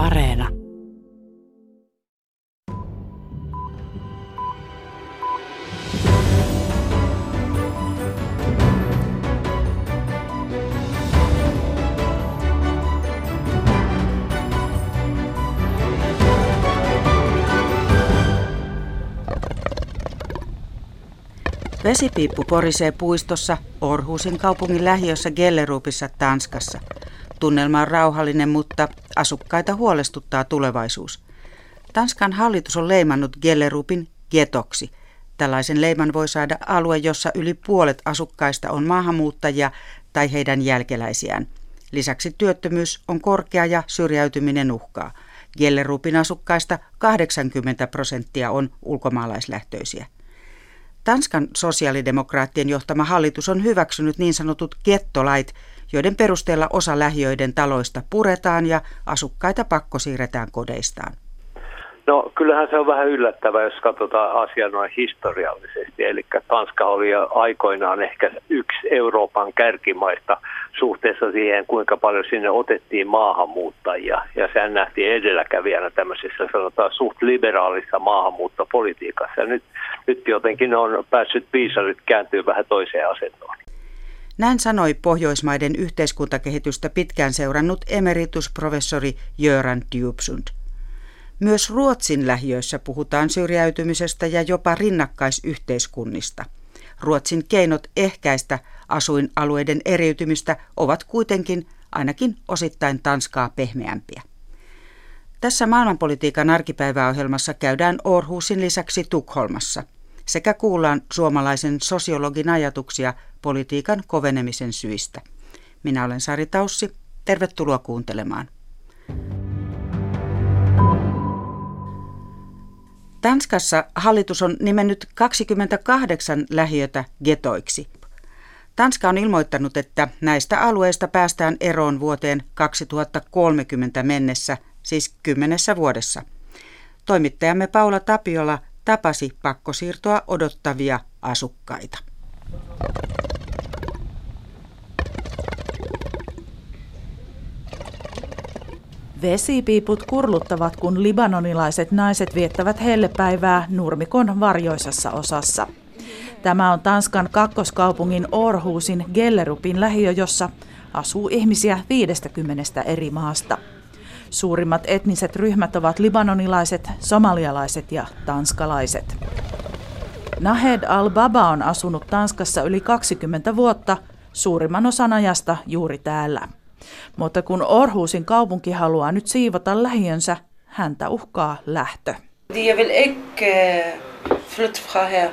Areena. Vesipiippu porisee puistossa Orhusin kaupungin lähiössä Gellerupissa Tanskassa. Tunnelma on rauhallinen, mutta asukkaita huolestuttaa tulevaisuus. Tanskan hallitus on leimannut Gellerupin getoksi. Tällaisen leiman voi saada alue, jossa yli puolet asukkaista on maahanmuuttajia tai heidän jälkeläisiään. Lisäksi työttömyys on korkea ja syrjäytyminen uhkaa. Gellerupin asukkaista 80 prosenttia on ulkomaalaislähtöisiä. Tanskan sosiaalidemokraattien johtama hallitus on hyväksynyt niin sanotut gettolait, joiden perusteella osa lähiöiden taloista puretaan ja asukkaita pakko siirretään kodeistaan. No kyllähän se on vähän yllättävää, jos katsotaan asiaa noin historiallisesti. Eli Tanska oli jo aikoinaan ehkä yksi Euroopan kärkimaista suhteessa siihen, kuinka paljon sinne otettiin maahanmuuttajia. Ja sehän nähtiin edelläkävijänä tämmöisessä sanotaan suht liberaalissa maahanmuuttopolitiikassa. Ja nyt, nyt jotenkin on päässyt piisarit kääntyy vähän toiseen asentoon. Näin sanoi Pohjoismaiden yhteiskuntakehitystä pitkään seurannut emeritusprofessori Jöran Djupsund. Myös Ruotsin lähiöissä puhutaan syrjäytymisestä ja jopa rinnakkaisyhteiskunnista. Ruotsin keinot ehkäistä asuinalueiden eriytymistä ovat kuitenkin ainakin osittain Tanskaa pehmeämpiä. Tässä maailmanpolitiikan arkipäiväohjelmassa käydään Orhusin lisäksi Tukholmassa sekä kuullaan suomalaisen sosiologin ajatuksia politiikan kovenemisen syistä. Minä olen Sari Taussi. Tervetuloa kuuntelemaan. Tanskassa hallitus on nimennyt 28 lähiötä getoiksi. Tanska on ilmoittanut, että näistä alueista päästään eroon vuoteen 2030 mennessä, siis kymmenessä vuodessa. Toimittajamme Paula Tapiola tapasi pakkosiirtoa odottavia asukkaita. Vesipiiput kurluttavat, kun libanonilaiset naiset viettävät hellepäivää nurmikon varjoisessa osassa. Tämä on Tanskan kakkoskaupungin Orhusin Gellerupin lähiö, jossa asuu ihmisiä 50 eri maasta. Suurimmat etniset ryhmät ovat libanonilaiset, somalialaiset ja tanskalaiset. Nahed al-Baba on asunut Tanskassa yli 20 vuotta, suurimman osan ajasta juuri täällä. Mutta kun Orhusin kaupunki haluaa nyt siivota lähiönsä, häntä uhkaa lähtö. Jeg vil ikke øh, flytte fra her.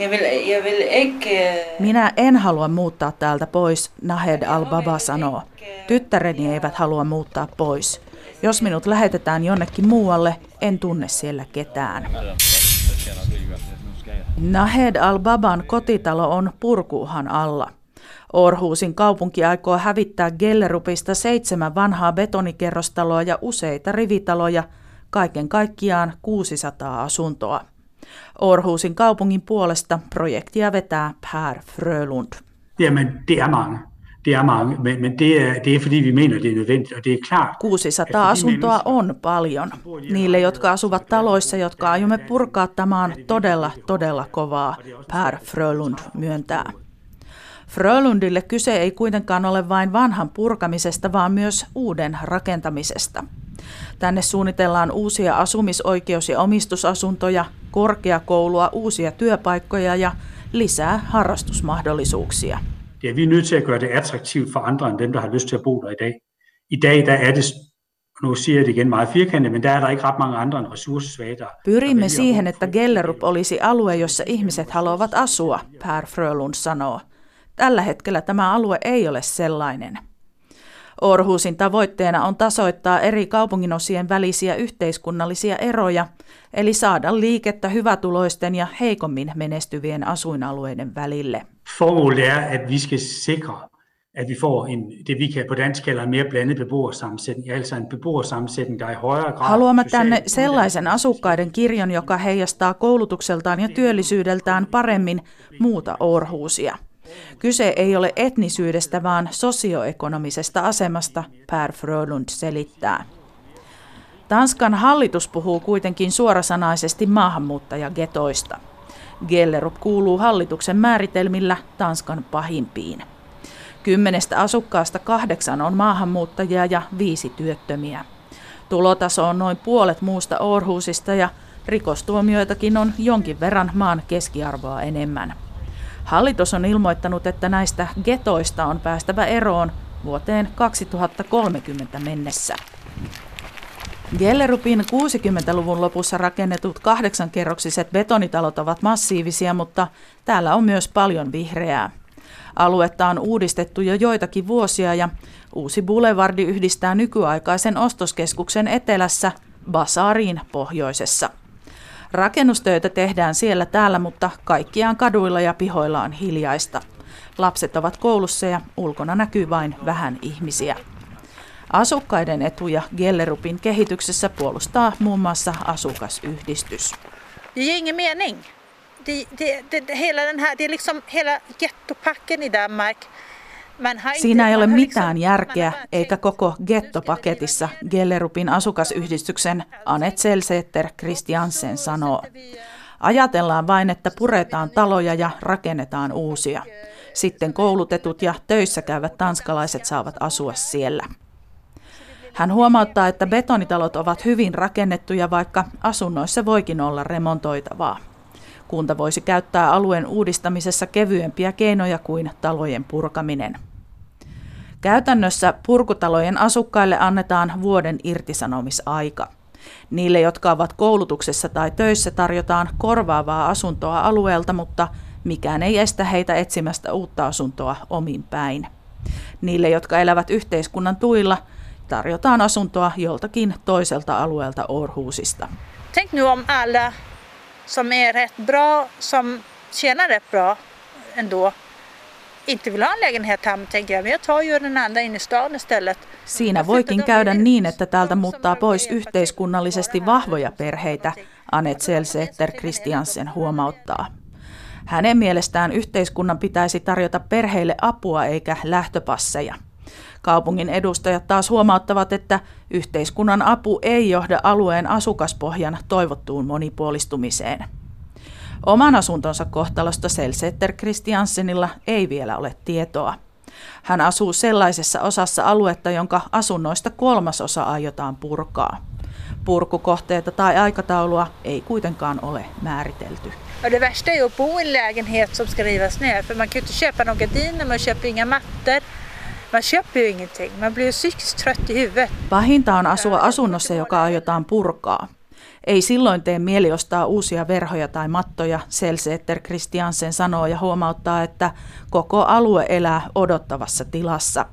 Jeg vil, jeg vil ikke... Øh, Minä en halua muuttaa täältä pois, Nahed al-Baba sanoo. Tyttäreni eivät halua muuttaa pois. Jos minut lähetetään jonnekin muualle, en tunne siellä ketään. Nahed al-Baban kotitalo on purkuuhan alla. Orhuusin kaupunki aikoo hävittää Gellerupista seitsemän vanhaa betonikerrostaloa ja useita rivitaloja, kaiken kaikkiaan 600 asuntoa. Orhuusin kaupungin puolesta projektia vetää Per Frölund. Jamen, det er mange. Det er mange, men, men det, er, det er fordi vi mener, det er nødvendigt, og det er klart. 600 asuntoa on paljon. Niille, jotka asuvat taloissa, jotka aiomme purkaa, tämä on todella, todella kovaa, Per Frölund myöntää. Frölundille kyse ei kuitenkaan ole vain vanhan purkamisesta, vaan myös uuden rakentamisesta. Tänne suunnitellaan uusia asumisoikeus- ja omistusasuntoja, korkeakoulua, uusia työpaikkoja ja lisää harrastusmahdollisuuksia. Ja vi er nødt til at gøre det attraktivt for andre end dem, der har lyst til at bo der i dag. I dag der er det nu siger det igen meget firkantet, men der er der ikke ret mange andre end ressourcesvage, der Pyrimme siihen, että Gellerup olisi alue, jossa ihmiset haluavat asua, Per Frölund sanoo. Tällä hetkellä tämä alue ei ole sellainen. Orhusin tavoitteena on tasoittaa eri kaupunginosien välisiä yhteiskunnallisia eroja, eli saada liikettä hyvätuloisten ja heikommin menestyvien asuinalueiden välille. Formålet er, at vi skal sikre, at vi får en, det vi kan på dansk kalder en mere blandet beboersammensætning, altså en beboersammensætning, der i højere grad... Haluamme tänne sellaisen asukkaiden kirjon, joka heijastaa koulutukseltaan ja työllisyydeltään paremmin muuta Orhusia. Kyse ei ole etnisyydestä, vaan sosioekonomisesta asemasta, Per Frölund selittää. Tanskan hallitus puhuu kuitenkin suorasanaisesti maahanmuuttajagetoista. Gellerup kuuluu hallituksen määritelmillä Tanskan pahimpiin. Kymmenestä asukkaasta kahdeksan on maahanmuuttajia ja viisi työttömiä. Tulotaso on noin puolet muusta Orhusista ja rikostuomioitakin on jonkin verran maan keskiarvoa enemmän. Hallitus on ilmoittanut, että näistä getoista on päästävä eroon vuoteen 2030 mennessä. Gellerupin 60-luvun lopussa rakennetut kahdeksankerroksiset betonitalot ovat massiivisia, mutta täällä on myös paljon vihreää. Aluetta on uudistettu jo joitakin vuosia ja uusi boulevardi yhdistää nykyaikaisen ostoskeskuksen etelässä Basariin pohjoisessa. Rakennustöitä tehdään siellä täällä, mutta kaikkiaan kaduilla ja pihoilla on hiljaista. Lapset ovat koulussa ja ulkona näkyy vain vähän ihmisiä. Asukkaiden etuja Gellerupin kehityksessä puolustaa muun muassa asukasyhdistys. Det är ingen mening. Det, det, det, hela den här, det är liksom hela gettopacken i Danmark. Siinä ei ole mitään järkeä eikä koko gettopaketissa, Gellerupin asukasyhdistyksen Anet Selseter Christiansen sanoo. Ajatellaan vain, että puretaan taloja ja rakennetaan uusia. Sitten koulutetut ja töissä käyvät tanskalaiset saavat asua siellä. Hän huomauttaa, että betonitalot ovat hyvin rakennettuja, vaikka asunnoissa voikin olla remontoitavaa. Kunta voisi käyttää alueen uudistamisessa kevyempiä keinoja kuin talojen purkaminen. Käytännössä purkutalojen asukkaille annetaan vuoden irtisanomisaika. Niille, jotka ovat koulutuksessa tai töissä, tarjotaan korvaavaa asuntoa alueelta, mutta mikään ei estä heitä etsimästä uutta asuntoa omin päin. Niille, jotka elävät yhteiskunnan tuilla, tarjotaan asuntoa joltakin toiselta alueelta Orhusista. Tänk nu om alla som är rätt bra, som tjänar rätt bra ändå, inte vill ha en lägenhet här, men tänker jag, men jag tar ju den andra in i stan istället. Siinä voikin käydä niin, että täältä muuttaa pois yhteiskunnallisesti vahvoja perheitä, Anet Selsetter Christiansen huomauttaa. Hänen mielestään yhteiskunnan pitäisi tarjota perheille apua eikä lähtöpasseja. Kaupungin edustajat taas huomauttavat, että yhteiskunnan apu ei johda alueen asukaspohjan toivottuun monipuolistumiseen. Oman asuntonsa kohtalosta Selsetter Christiansenilla ei vielä ole tietoa. Hän asuu sellaisessa osassa aluetta, jonka asunnoista kolmasosa aiotaan purkaa. Purkukohteita tai aikataulua ei kuitenkaan ole määritelty. Ja det värsta är att bo i en lägenhet som ska rivas ner för man kan ju inte köpa någon gardiner, man köper inga mattor. Man köper ju ingenting, man blir psykiskt trött i huvudet. Pahinta on asua asunnossa, joka aiotaan purkaa. Ei silloin tee mieli ostaa uusia verhoja tai mattoja, Selseetter Christiansen sanoo ja huomauttaa, että koko alue elää odottavassa tilassa.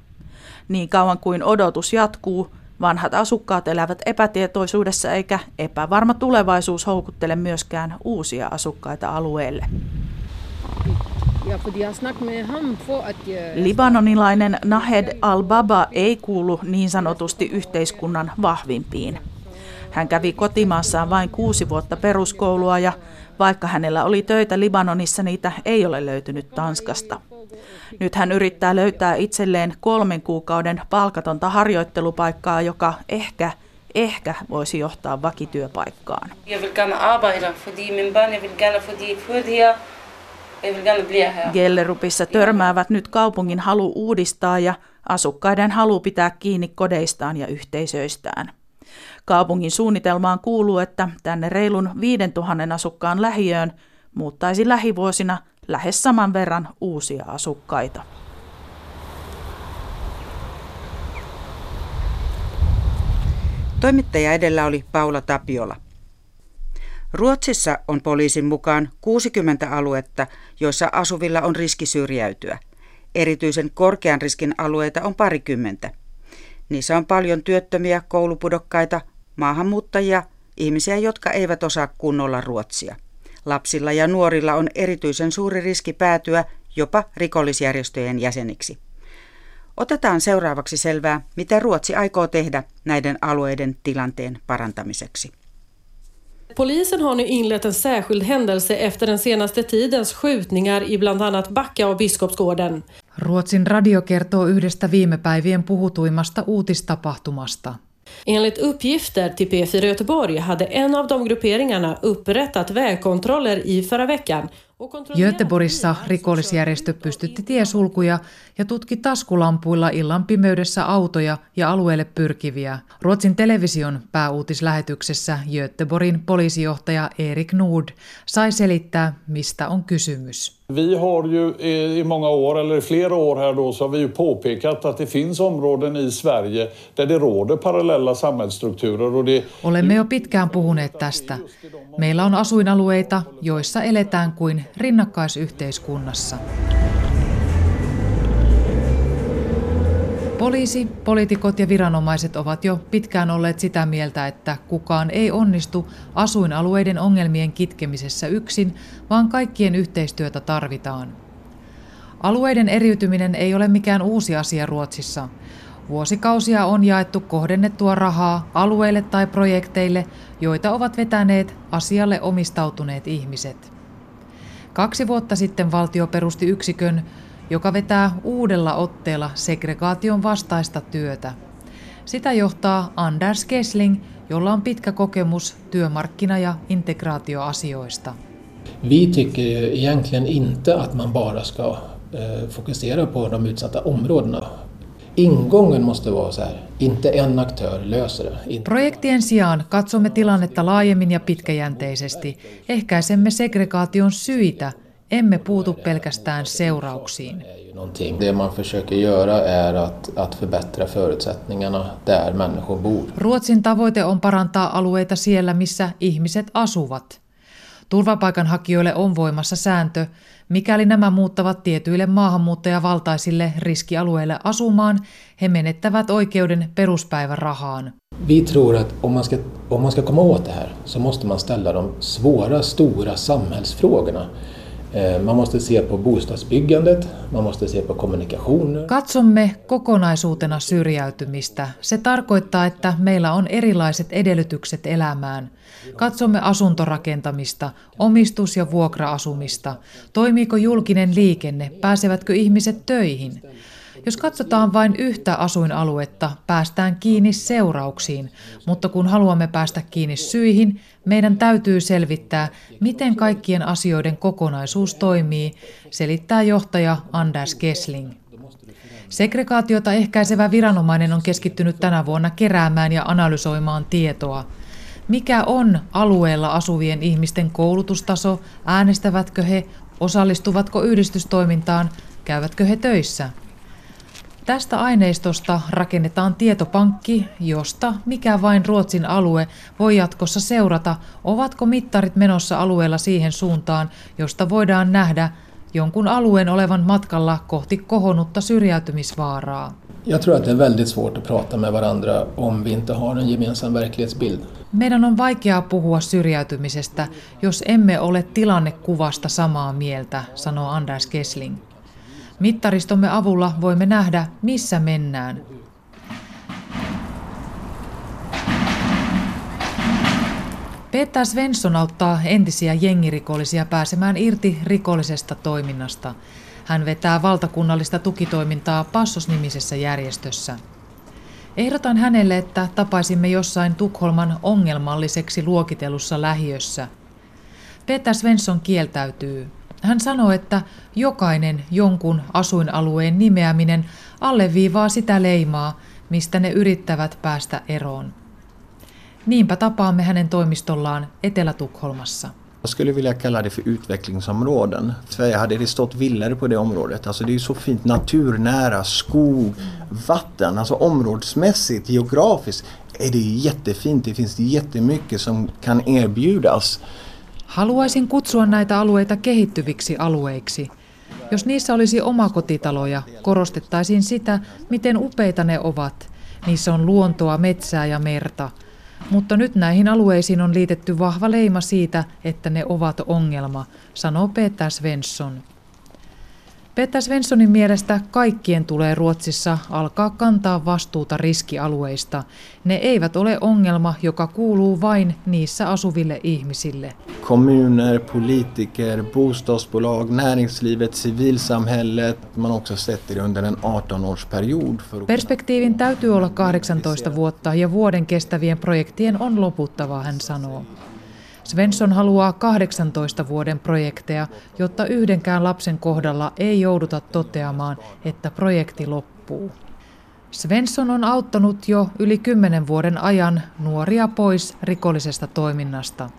Niin kauan kuin odotus jatkuu, vanhat asukkaat elävät epätietoisuudessa eikä epävarma tulevaisuus houkuttele myöskään uusia asukkaita alueelle. Libanonilainen Nahed al-Baba ei kuulu niin sanotusti yhteiskunnan vahvimpiin. Hän kävi kotimaassaan vain kuusi vuotta peruskoulua ja vaikka hänellä oli töitä Libanonissa, niitä ei ole löytynyt Tanskasta. Nyt hän yrittää löytää itselleen kolmen kuukauden palkatonta harjoittelupaikkaa, joka ehkä, ehkä voisi johtaa vakityöpaikkaan. Gellerupissa törmäävät nyt kaupungin halu uudistaa ja asukkaiden halu pitää kiinni kodeistaan ja yhteisöistään. Kaupungin suunnitelmaan kuuluu, että tänne reilun 5000 asukkaan lähiöön muuttaisi lähivuosina lähes saman verran uusia asukkaita. Toimittaja edellä oli Paula Tapiola. Ruotsissa on poliisin mukaan 60 aluetta, joissa asuvilla on riski syrjäytyä. Erityisen korkean riskin alueita on parikymmentä. Niissä on paljon työttömiä, koulupudokkaita, maahanmuuttajia, ihmisiä, jotka eivät osaa kunnolla ruotsia. Lapsilla ja nuorilla on erityisen suuri riski päätyä jopa rikollisjärjestöjen jäseniksi. Otetaan seuraavaksi selvää, mitä Ruotsi aikoo tehdä näiden alueiden tilanteen parantamiseksi. Polisen har nu inlett en särskild händelse efter den senaste tidens skjutningar i bland annat Backa och Biskopsgården. Ruotsin radio kertoo yhdestä viime päivien puhutuimmasta uutistapahtumasta. Enligt uppgifter till P4 Göteborg hade en av de grupperingarna upprättat vägkontroller i förra veckan Göteborgissa rikollisjärjestö pystytti tiesulkuja ja tutki taskulampuilla illan pimeydessä autoja ja alueelle pyrkiviä. Ruotsin television pääuutislähetyksessä Göteborgin poliisijohtaja Erik Nord sai selittää, mistä on kysymys. Vi har ju i många år, eller i flera år här då, så har vi ju påpekat att det finns områden i Sverige där det råder parallella samhällsstrukturer. Och det... Olemme jo pitkään puhuneet tästä. Meillä on asuinalueita, joissa eletään kuin rinnakkaisyhteiskunnassa. Poliisi, poliitikot ja viranomaiset ovat jo pitkään olleet sitä mieltä, että kukaan ei onnistu asuinalueiden ongelmien kitkemisessä yksin, vaan kaikkien yhteistyötä tarvitaan. Alueiden eriytyminen ei ole mikään uusi asia Ruotsissa. Vuosikausia on jaettu kohdennettua rahaa alueille tai projekteille, joita ovat vetäneet asialle omistautuneet ihmiset. Kaksi vuotta sitten valtio perusti yksikön, joka vetää uudella otteella segregaation vastaista työtä. Sitä johtaa Anders Kessling, jolla on pitkä kokemus työmarkkina- ja integraatioasioista. Vi tycker egentligen inte att man bara ska eh, fokusera på de utsatta områdena. Ingången måste vara så här, inte en aktör löser det. Projektien sijaan katsomme tilannetta laajemmin ja pitkäjänteisesti. Ehkäisemme segregaation syitä – emme puutu pelkästään seurauksiin. Det man försöker göra är att, att förbättra förutsättningarna där människor bor. Ruotsin tavoite on parantaa alueita siellä, missä ihmiset asuvat. Turvapaikanhakijoille on voimassa sääntö, mikäli nämä muuttavat tietyille maahanmuuttajavaltaisille riskialueille asumaan, he menettävät oikeuden peruspäivärahaan. Vi tror att om man, ska, om man ska komma åt det här så måste man ställa de svåra, stora samhällsfrågorna. Eh, man måste se på bostadsbyggandet, man måste se på kommunikationer. Katsomme kokonaisuutena syrjäytymistä. Se tarkoittaa, että meillä on erilaiset edellytykset elämään. Katsomme asuntorakentamista, omistus- ja vuokra-asumista. Toimiiko julkinen liikenne? Pääsevätkö ihmiset töihin? Jos katsotaan vain yhtä asuinaluetta, päästään kiinni seurauksiin, mutta kun haluamme päästä kiinni syihin, meidän täytyy selvittää, miten kaikkien asioiden kokonaisuus toimii, selittää johtaja Anders Kessling. Segregaatiota ehkäisevä viranomainen on keskittynyt tänä vuonna keräämään ja analysoimaan tietoa. Mikä on alueella asuvien ihmisten koulutustaso, äänestävätkö he, osallistuvatko yhdistystoimintaan, käyvätkö he töissä – Tästä aineistosta rakennetaan tietopankki, josta mikä vain Ruotsin alue voi jatkossa seurata, ovatko mittarit menossa alueella siihen suuntaan, josta voidaan nähdä jonkun alueen olevan matkalla kohti kohonnutta syrjäytymisvaaraa. Jag tror att det är väldigt svårt att prata med varandra om vi inte har en gemensam verklighetsbild. Meidän on vaikeaa puhua syrjäytymisestä, jos emme ole tilannekuvasta samaa mieltä, sanoo Anders Kessling. Mittaristomme avulla voimme nähdä, missä mennään. Peter Svensson auttaa entisiä jengirikollisia pääsemään irti rikollisesta toiminnasta. Hän vetää valtakunnallista tukitoimintaa Passos-nimisessä järjestössä. Ehdotan hänelle, että tapaisimme jossain Tukholman ongelmalliseksi luokitelussa lähiössä. Peter Svensson kieltäytyy. Hän sanoo, että jokainen jonkun asuinalueen nimeäminen alleviivaa sitä leimaa, mistä ne yrittävät päästä eroon. Niinpä tapaamme hänen toimistollaan Etelä-Tukholmassa. Jag skulle vilja kalla det för utvecklingsområden. Sverige hade det stått villare på det området. Alltså det är så fint naturnära, skog, vatten. Alltså områdesmässigt, geografiskt är det jättefint. Det finns jättemycket som kan erbjudas. Haluaisin kutsua näitä alueita kehittyviksi alueiksi. Jos niissä olisi omakotitaloja, korostettaisiin sitä, miten upeita ne ovat. Niissä on luontoa, metsää ja merta. Mutta nyt näihin alueisiin on liitetty vahva leima siitä, että ne ovat ongelma, sanoo Peter Svensson. Petä Svenssonin mielestä kaikkien tulee Ruotsissa alkaa kantaa vastuuta riskialueista. Ne eivät ole ongelma, joka kuuluu vain niissä asuville ihmisille. Kommuner, politiker, bostadsbolag, näringslivet, civilsamhället. Man också sett det under en 18-årsperiod. Perspektiivin täytyy olla 18 vuotta ja vuoden kestävien projektien on loputtava, hän sanoo. Svensson haluaa 18 vuoden projekteja, jotta yhdenkään lapsen kohdalla ei jouduta toteamaan, että projekti loppuu. Svensson on auttanut jo yli 10 vuoden ajan nuoria pois rikollisesta toiminnasta.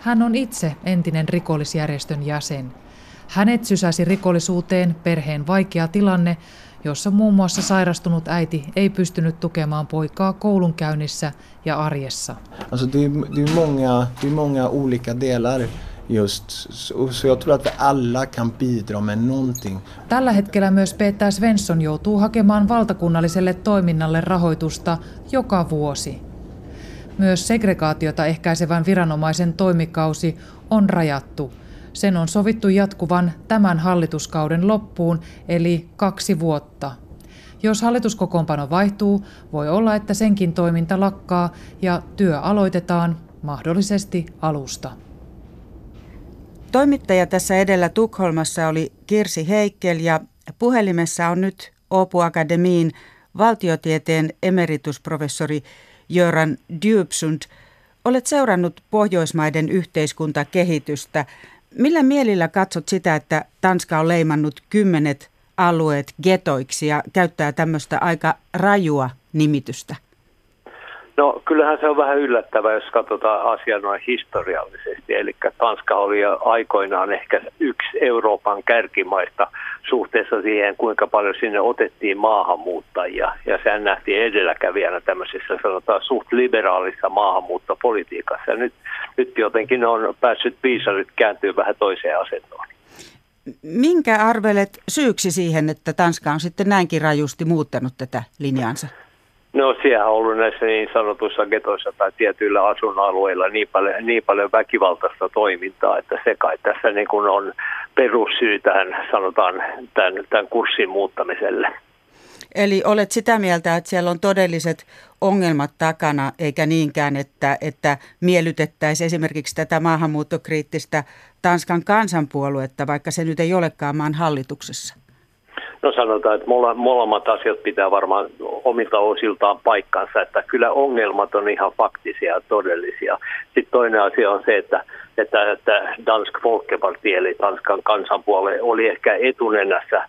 Hän on itse entinen rikollisjärjestön jäsen. Hänet sysäsi rikollisuuteen perheen vaikea tilanne, jossa muun muassa sairastunut äiti ei pystynyt tukemaan poikaa koulunkäynnissä ja arjessa. Alltså det, är, det, är många, det är många olika delar just, så jag tror att vi alla kan bidra med någonting. Tällä hetkellä myös Peter Svensson joutuu hakemaan valtakunnalliselle toiminnalle rahoitusta joka vuosi. Myös segregaatiota ehkäisevän viranomaisen toimikausi on rajattu – sen on sovittu jatkuvan tämän hallituskauden loppuun, eli kaksi vuotta. Jos hallituskokoonpano vaihtuu, voi olla, että senkin toiminta lakkaa ja työ aloitetaan mahdollisesti alusta. Toimittaja tässä edellä Tukholmassa oli Kirsi Heikkel ja puhelimessa on nyt Åbo Akademiin valtiotieteen emeritusprofessori Jöran Djupsund. Olet seurannut Pohjoismaiden yhteiskuntakehitystä. Millä mielillä katsot sitä, että Tanska on leimannut kymmenet alueet getoiksi ja käyttää tämmöistä aika rajua nimitystä? No kyllähän se on vähän yllättävää, jos katsotaan asiaa noin historiallisesti. Eli Tanska oli jo aikoinaan ehkä yksi Euroopan kärkimaista suhteessa siihen, kuinka paljon sinne otettiin maahanmuuttajia. Ja sehän nähtiin edelläkävijänä tämmöisessä sanotaan suht liberaalissa maahanmuuttopolitiikassa. Ja nyt, nyt jotenkin on päässyt viisarit kääntyy vähän toiseen asentoon. Minkä arvelet syyksi siihen, että Tanska on sitten näinkin rajusti muuttanut tätä linjaansa? No siellä on ollut näissä niin sanotuissa getoissa tai tietyillä asuinalueilla niin paljon, niin paljon väkivaltaista toimintaa, että se kai tässä niin kuin on perussyy tähän, sanotaan, tämän, tämän kurssin muuttamiselle. Eli olet sitä mieltä, että siellä on todelliset ongelmat takana, eikä niinkään, että, että miellytettäisiin esimerkiksi tätä maahanmuuttokriittistä Tanskan kansanpuoluetta, vaikka se nyt ei olekaan maan hallituksessa? No sanotaan, että molemmat asiat pitää varmaan omilta osiltaan paikkansa, että kyllä ongelmat on ihan faktisia ja todellisia. Sitten toinen asia on se, että, että, että Dansk Folkeparti eli Tanskan kansanpuolue oli ehkä etunenässä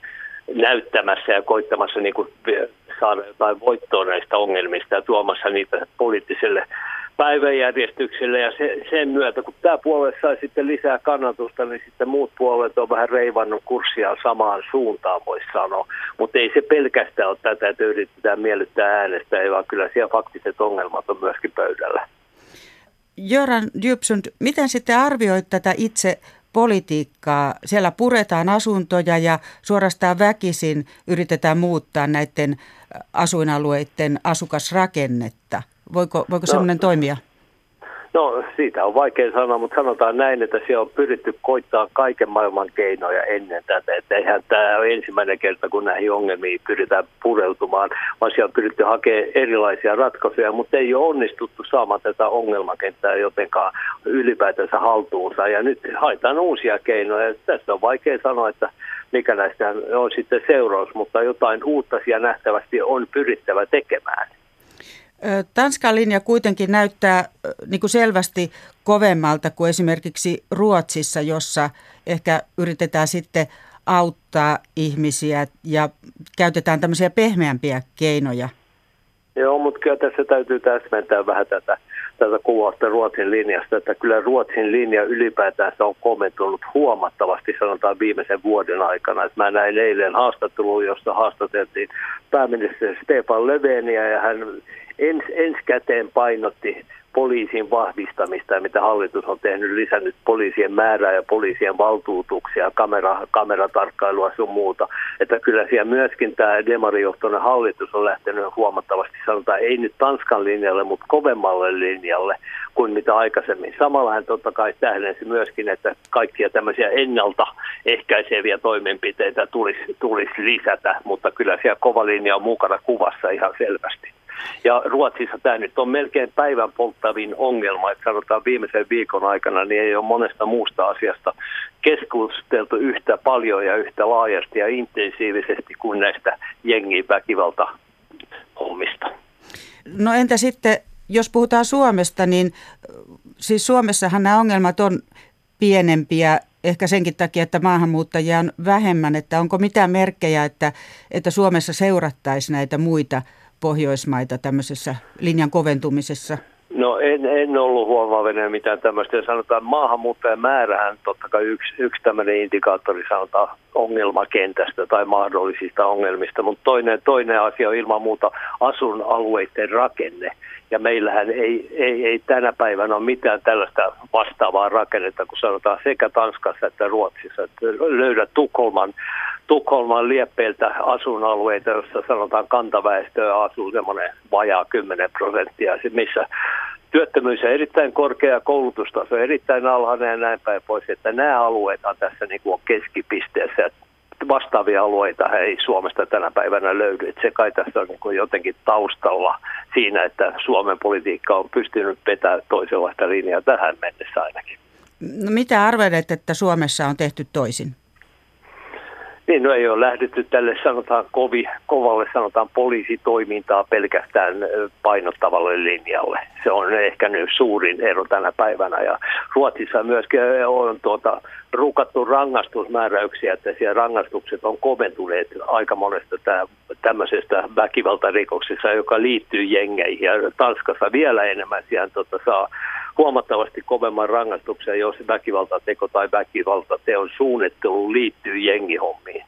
näyttämässä ja koittamassa niin kuin saada jotain voittoa näistä ongelmista ja tuomassa niitä poliittiselle päiväjärjestykselle ja se, sen myötä, kun tämä puolue sai sitten lisää kannatusta, niin sitten muut puolueet on vähän reivannut kurssia samaan suuntaan, voisi sanoa. Mutta ei se pelkästään ole tätä, että yritetään miellyttää äänestä, vaan kyllä siellä faktiset ongelmat on myöskin pöydällä. Jöran Djupsund, miten sitten arvioit tätä itse politiikkaa? Siellä puretaan asuntoja ja suorastaan väkisin yritetään muuttaa näiden asuinalueiden asukasrakennetta. Voiko, voiko no, semmoinen toimia? No siitä on vaikea sanoa, mutta sanotaan näin, että siellä on pyritty koittaa kaiken maailman keinoja ennen tätä. Että eihän tämä ole ensimmäinen kerta, kun näihin ongelmiin pyritään pureutumaan, vaan siellä on pyritty hakemaan erilaisia ratkaisuja, mutta ei ole onnistuttu saamaan tätä ongelmakenttää jotenkaan ylipäätänsä haltuunsa. Ja nyt haetaan uusia keinoja. Tästä on vaikea sanoa, että mikä näistä on sitten seuraus, mutta jotain uutta siellä nähtävästi on pyrittävä tekemään. Tanskan linja kuitenkin näyttää niin kuin selvästi kovemmalta kuin esimerkiksi Ruotsissa, jossa ehkä yritetään sitten auttaa ihmisiä ja käytetään tämmöisiä pehmeämpiä keinoja. Joo, mutta kyllä tässä täytyy täsmentää vähän tätä, tätä kuvausta Ruotsin linjasta, että kyllä Ruotsin linja ylipäätään on komentunut huomattavasti sanotaan viimeisen vuoden aikana. Että mä näin eilen haastattelun, jossa haastateltiin pääministeri Stefan Leveniä ja hän ens, ensikäteen painotti poliisin vahvistamista mitä hallitus on tehnyt, lisännyt poliisien määrää ja poliisien valtuutuksia, kamera, kameratarkkailua sun muuta. Että kyllä siellä myöskin tämä demarijohtoinen hallitus on lähtenyt huomattavasti, sanotaan ei nyt Tanskan linjalle, mutta kovemmalle linjalle kuin mitä aikaisemmin. Samalla hän totta kai tähdensi myöskin, että kaikkia tämmöisiä ennalta ehkäiseviä toimenpiteitä tulisi, tulisi lisätä, mutta kyllä siellä kova linja on mukana kuvassa ihan selvästi. Ja Ruotsissa tämä nyt on melkein päivän polttavin ongelma, että sanotaan viimeisen viikon aikana niin ei ole monesta muusta asiasta keskusteltu yhtä paljon ja yhtä laajasti ja intensiivisesti kuin näistä jengin väkivalta hommista. No entä sitten, jos puhutaan Suomesta, niin siis Suomessahan nämä ongelmat on pienempiä ehkä senkin takia, että maahanmuuttajia on vähemmän, että onko mitään merkkejä, että, että Suomessa seurattaisi näitä muita Pohjoismaita tämmöisessä linjan koventumisessa? No en, en ollut huomaavinen mitään tämmöistä. Ja sanotaan maahanmuuttajan määrähän totta kai yksi, yksi tämmöinen indikaattori sanotaan ongelmakentästä tai mahdollisista ongelmista, mutta toinen, toinen asia on ilman muuta asuinalueiden rakenne. Ja meillähän ei, ei, ei tänä päivänä ole mitään tällaista vastaavaa rakennetta, kun sanotaan sekä Tanskassa että Ruotsissa. Että löydä Tukholman Tukholman lieppeiltä asuinalueita, joissa sanotaan kantaväestöä asuu semmoinen vajaa 10 prosenttia, missä työttömyys on erittäin korkea, koulutustaso on erittäin alhainen ja näin päin pois, että nämä alueet on tässä niin kuin keskipisteessä. Vastaavia alueita ei Suomesta tänä päivänä löydy. Että se kai tässä on niin jotenkin taustalla siinä, että Suomen politiikka on pystynyt vetämään toisenlaista linjaa tähän mennessä ainakin. No mitä arvelet, että Suomessa on tehty toisin? Niin, no ei ole lähdetty tälle sanotaan kovi, kovalle sanotaan poliisitoimintaa pelkästään painottavalle linjalle. Se on ehkä nyt suurin ero tänä päivänä. Ja Ruotsissa myöskin on tuota, rukattu rangaistusmääräyksiä, että siellä rangaistukset on koventuneet aika monesta tämmöisestä väkivaltarikoksesta, joka liittyy jengeihin. Ja Tanskassa vielä enemmän. Siellä tuota, saa huomattavasti kovemman rangaistuksen, jos väkivaltateko tai väkivaltateon suunnittelu liittyy jengihommiin.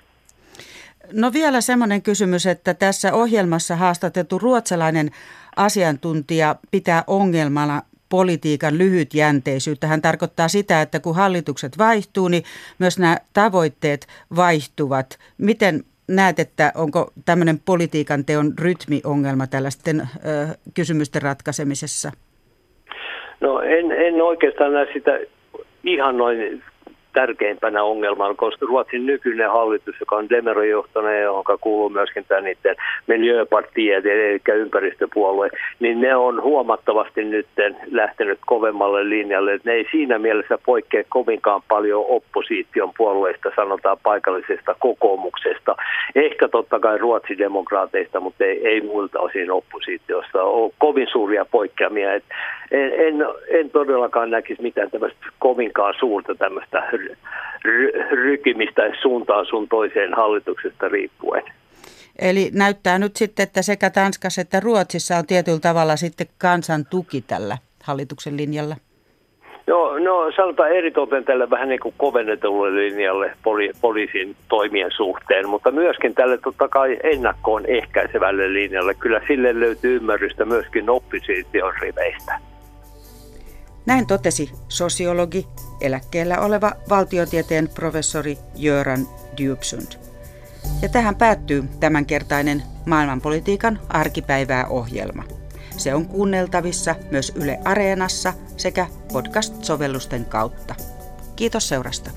No vielä semmoinen kysymys, että tässä ohjelmassa haastatettu ruotsalainen asiantuntija pitää ongelmana politiikan lyhytjänteisyyttä. Hän tarkoittaa sitä, että kun hallitukset vaihtuu, niin myös nämä tavoitteet vaihtuvat. Miten näet, että onko tämmöinen politiikan teon rytmiongelma tällaisten ö, kysymysten ratkaisemisessa? No en, en oikeastaan näe sitä ihan noin tärkeimpänä ongelmana, koska Ruotsin nykyinen hallitus, joka on Demero-johtoinen, johon kuuluu myöskin tämä niiden miljöpartiet, eli ympäristöpuolue, niin ne on huomattavasti nyt lähtenyt kovemmalle linjalle. Ne ei siinä mielessä poikkea kovinkaan paljon opposition puolueista, sanotaan paikallisesta kokoomuksesta. Ehkä totta kai ruotsidemokraateista, mutta ei, ei muilta osin oppositiosta. On kovin suuria poikkeamia. Et en, en, en todellakaan näkisi mitään tämmöistä kovinkaan suurta tämmöistä rykimistä suuntaan sun toiseen hallituksesta riippuen. Eli näyttää nyt sitten, että sekä Tanskassa että Ruotsissa on tietyllä tavalla sitten kansan tuki tällä hallituksen linjalla. No, no sanotaan eritoten tälle vähän niin kuin kovennetulle linjalle poli, poliisin toimien suhteen, mutta myöskin tälle totta kai ennakkoon ehkäisevälle linjalle. Kyllä sille löytyy ymmärrystä myöskin opposition riveistä. Näin totesi sosiologi, eläkkeellä oleva valtiotieteen professori Jöran Djupsund. Ja tähän päättyy tämänkertainen maailmanpolitiikan arkipäivää ohjelma. Se on kuunneltavissa myös Yle Areenassa sekä podcast-sovellusten kautta. Kiitos seurasta.